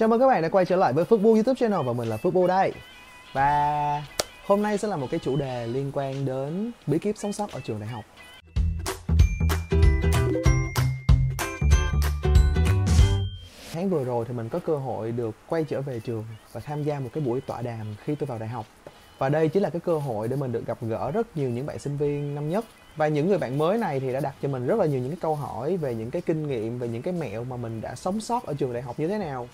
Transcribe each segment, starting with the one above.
Chào mừng các bạn đã quay trở lại với Football YouTube channel và mình là Football đây. Và hôm nay sẽ là một cái chủ đề liên quan đến bí kíp sống sót ở trường đại học. Tháng vừa rồi thì mình có cơ hội được quay trở về trường và tham gia một cái buổi tọa đàm khi tôi vào đại học. Và đây chính là cái cơ hội để mình được gặp gỡ rất nhiều những bạn sinh viên năm nhất và những người bạn mới này thì đã đặt cho mình rất là nhiều những cái câu hỏi về những cái kinh nghiệm, về những cái mẹo mà mình đã sống sót ở trường đại học như thế nào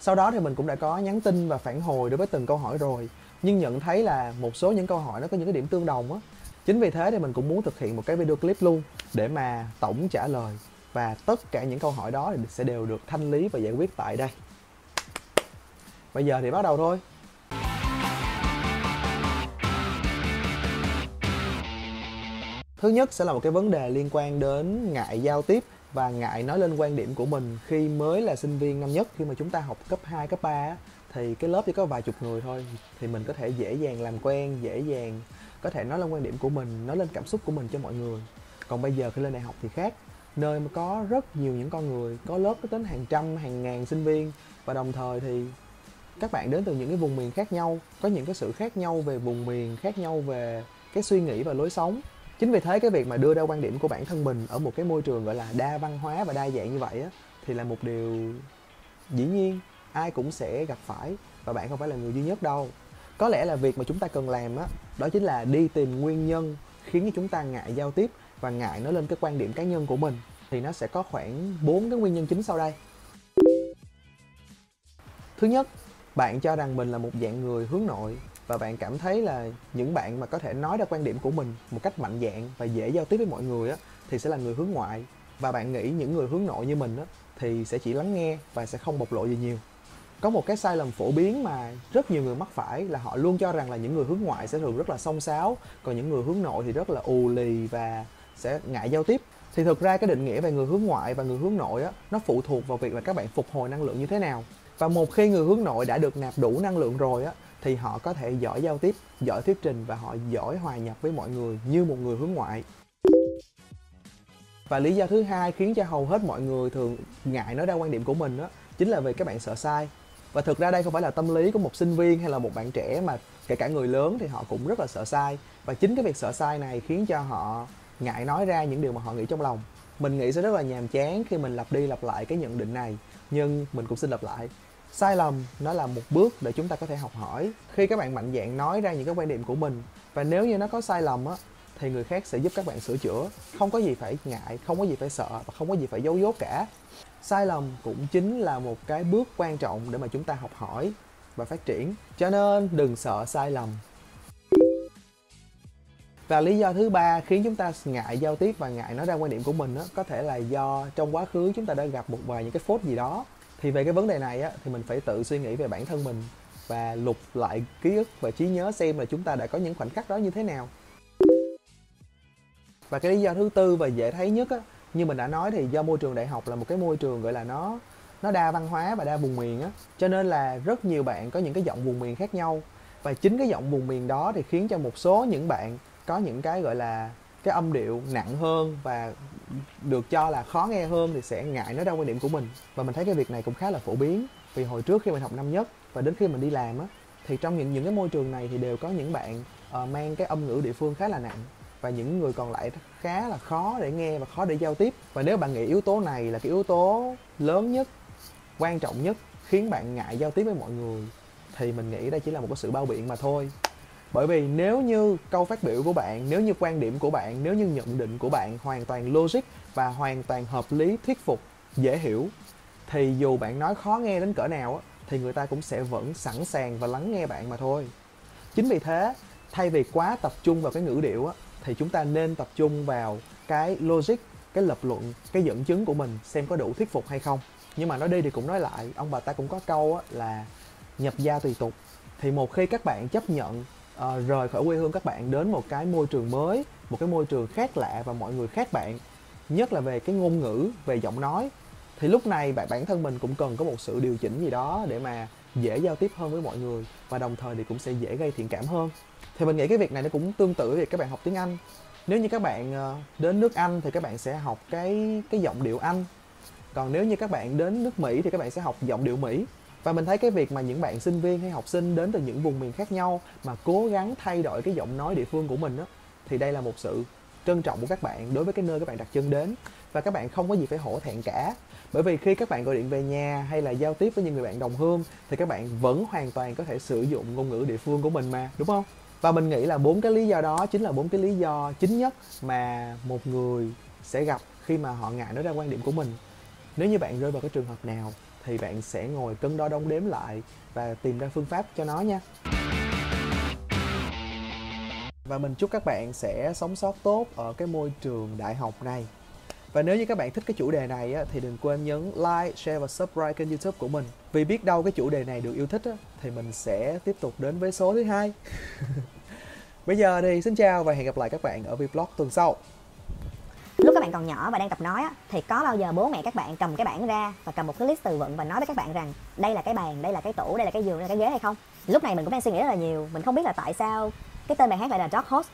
sau đó thì mình cũng đã có nhắn tin và phản hồi đối với từng câu hỏi rồi. Nhưng nhận thấy là một số những câu hỏi nó có những cái điểm tương đồng á. Chính vì thế thì mình cũng muốn thực hiện một cái video clip luôn để mà tổng trả lời. Và tất cả những câu hỏi đó thì sẽ đều được thanh lý và giải quyết tại đây. Bây giờ thì bắt đầu thôi. Thứ nhất sẽ là một cái vấn đề liên quan đến ngại giao tiếp và ngại nói lên quan điểm của mình khi mới là sinh viên năm nhất khi mà chúng ta học cấp 2, cấp 3 thì cái lớp chỉ có vài chục người thôi. Thì mình có thể dễ dàng làm quen, dễ dàng có thể nói lên quan điểm của mình, nói lên cảm xúc của mình cho mọi người. Còn bây giờ khi lên đại học thì khác, nơi mà có rất nhiều những con người, có lớp có đến hàng trăm, hàng ngàn sinh viên. Và đồng thời thì các bạn đến từ những cái vùng miền khác nhau, có những cái sự khác nhau về vùng miền, khác nhau về cái suy nghĩ và lối sống chính vì thế cái việc mà đưa ra quan điểm của bản thân mình ở một cái môi trường gọi là đa văn hóa và đa dạng như vậy á thì là một điều dĩ nhiên ai cũng sẽ gặp phải và bạn không phải là người duy nhất đâu. Có lẽ là việc mà chúng ta cần làm á đó, đó chính là đi tìm nguyên nhân khiến cho chúng ta ngại giao tiếp và ngại nói lên cái quan điểm cá nhân của mình. Thì nó sẽ có khoảng bốn cái nguyên nhân chính sau đây. Thứ nhất bạn cho rằng mình là một dạng người hướng nội và bạn cảm thấy là những bạn mà có thể nói ra quan điểm của mình một cách mạnh dạn và dễ giao tiếp với mọi người á, thì sẽ là người hướng ngoại. Và bạn nghĩ những người hướng nội như mình á, thì sẽ chỉ lắng nghe và sẽ không bộc lộ gì nhiều. Có một cái sai lầm phổ biến mà rất nhiều người mắc phải là họ luôn cho rằng là những người hướng ngoại sẽ thường rất là xông xáo, còn những người hướng nội thì rất là ù lì và sẽ ngại giao tiếp. Thì thực ra cái định nghĩa về người hướng ngoại và người hướng nội á, nó phụ thuộc vào việc là các bạn phục hồi năng lượng như thế nào. Và một khi người hướng nội đã được nạp đủ năng lượng rồi á thì họ có thể giỏi giao tiếp, giỏi thuyết trình và họ giỏi hòa nhập với mọi người như một người hướng ngoại. Và lý do thứ hai khiến cho hầu hết mọi người thường ngại nói ra quan điểm của mình đó chính là vì các bạn sợ sai. Và thực ra đây không phải là tâm lý của một sinh viên hay là một bạn trẻ mà kể cả người lớn thì họ cũng rất là sợ sai. Và chính cái việc sợ sai này khiến cho họ ngại nói ra những điều mà họ nghĩ trong lòng. Mình nghĩ sẽ rất là nhàm chán khi mình lặp đi lặp lại cái nhận định này, nhưng mình cũng xin lặp lại sai lầm nó là một bước để chúng ta có thể học hỏi. Khi các bạn mạnh dạn nói ra những cái quan điểm của mình và nếu như nó có sai lầm á thì người khác sẽ giúp các bạn sửa chữa. Không có gì phải ngại không có gì phải sợ và không có gì phải giấu dốt cả. Sai lầm cũng chính là một cái bước quan trọng để mà chúng ta học hỏi và phát triển. Cho nên đừng sợ sai lầm. Và lý do thứ ba khiến chúng ta ngại giao tiếp và ngại nói ra quan điểm của mình đó, có thể là do trong quá khứ chúng ta đã gặp một vài những cái phốt gì đó thì về cái vấn đề này á, thì mình phải tự suy nghĩ về bản thân mình và lục lại ký ức và trí nhớ xem là chúng ta đã có những khoảnh khắc đó như thế nào. Và cái lý do thứ tư và dễ thấy nhất á, như mình đã nói thì do môi trường đại học là một cái môi trường, gọi là, nó nó đa văn hóa và đa vùng miền á. Cho nên là rất nhiều bạn có những cái giọng vùng miền khác nhau. Và chính cái giọng vùng miền đó thì khiến cho một số những bạn có những cái, gọi là cái âm điệu nặng hơn và được cho là khó nghe hơn thì sẽ ngại nói ra quan điểm của mình. Và mình thấy cái việc này cũng khá là phổ biến. Vì hồi trước khi mình học năm nhất và đến khi mình đi làm á thì trong những những cái môi trường này thì đều có những bạn uh, mang cái âm ngữ địa phương khá là nặng. Và những người còn lại khá là khó để nghe và khó để giao tiếp. Và nếu bạn nghĩ yếu tố này là cái yếu tố lớn nhất quan trọng nhất khiến bạn ngại giao tiếp với mọi người thì mình nghĩ đây chỉ là một cái sự bao biện mà thôi bởi vì nếu như câu phát biểu của bạn, nếu như quan điểm của bạn, nếu như nhận định của bạn hoàn toàn logic và hoàn toàn hợp lý, thuyết phục, dễ hiểu, thì dù bạn nói khó nghe đến cỡ nào thì người ta cũng sẽ vẫn sẵn sàng và lắng nghe bạn mà thôi. Chính vì thế, thay vì quá tập trung vào cái ngữ điệu thì chúng ta nên tập trung vào cái logic, cái lập luận, cái dẫn chứng của mình xem có đủ thuyết phục hay không. Nhưng mà nói đi thì cũng nói lại, ông bà ta cũng có câu là nhập gia tùy tục thì một khi các bạn chấp nhận uh, rời khỏi quê hương các bạn đến một cái môi trường mới một cái môi trường khác lạ và mọi người khác bạn nhất là về cái ngôn ngữ về giọng nói. Thì lúc này bạn bản thân mình cũng cần có một sự điều chỉnh gì đó để mà dễ giao tiếp hơn với mọi người và đồng thời thì cũng sẽ dễ gây thiện cảm hơn. Thì mình nghĩ cái việc này nó cũng tương tự với việc các bạn học tiếng anh. Nếu như các bạn ờ, đến nước anh thì các bạn sẽ học cái cái giọng điệu anh. Còn nếu như các bạn đến nước mỹ thì các bạn sẽ học giọng điệu mỹ và mình thấy cái việc mà những bạn sinh viên hay học sinh đến từ những vùng miền khác nhau mà cố gắng thay đổi cái giọng nói địa phương của mình á, thì đây là một sự trân trọng của các bạn đối với cái nơi các bạn đặt chân đến. Và các bạn không có gì phải hổ thẹn cả. Bởi vì khi các bạn gọi điện về nhà hay là giao tiếp với những người bạn đồng hương, thì các bạn vẫn hoàn toàn có thể sử dụng ngôn ngữ địa phương của mình mà, đúng không? Và mình nghĩ là bốn cái lý do đó chính là bốn cái lý do chính nhất mà một người sẽ gặp khi mà họ ngại nói ra quan điểm của mình. Nếu như bạn rơi vào cái trường hợp nào thì bạn sẽ ngồi cân đo đong đếm lại và tìm ra phương pháp cho nó nha. Và mình chúc các bạn sẽ sống sót tốt ở cái môi trường đại học này. Và nếu như các bạn thích cái chủ đề này á, thì đừng quên nhấn like, share và subscribe kênh youtube của mình. Vì biết đâu cái chủ đề này được yêu thích á, thì mình sẽ tiếp tục đến với số thứ hai. Bây giờ thì xin chào và hẹn gặp lại các bạn ở vlog tuần sau bạn còn nhỏ và đang tập nói á, thì có bao giờ bố mẹ các bạn cầm cái bảng ra và cầm một cái list từ vựng và nói với các bạn rằng đây là cái bàn đây là cái tủ đây là cái giường đây là cái ghế hay không? Lúc này mình cũng đang suy nghĩ rất là nhiều mình không biết là tại sao cái tên bài hát lại là Dog Host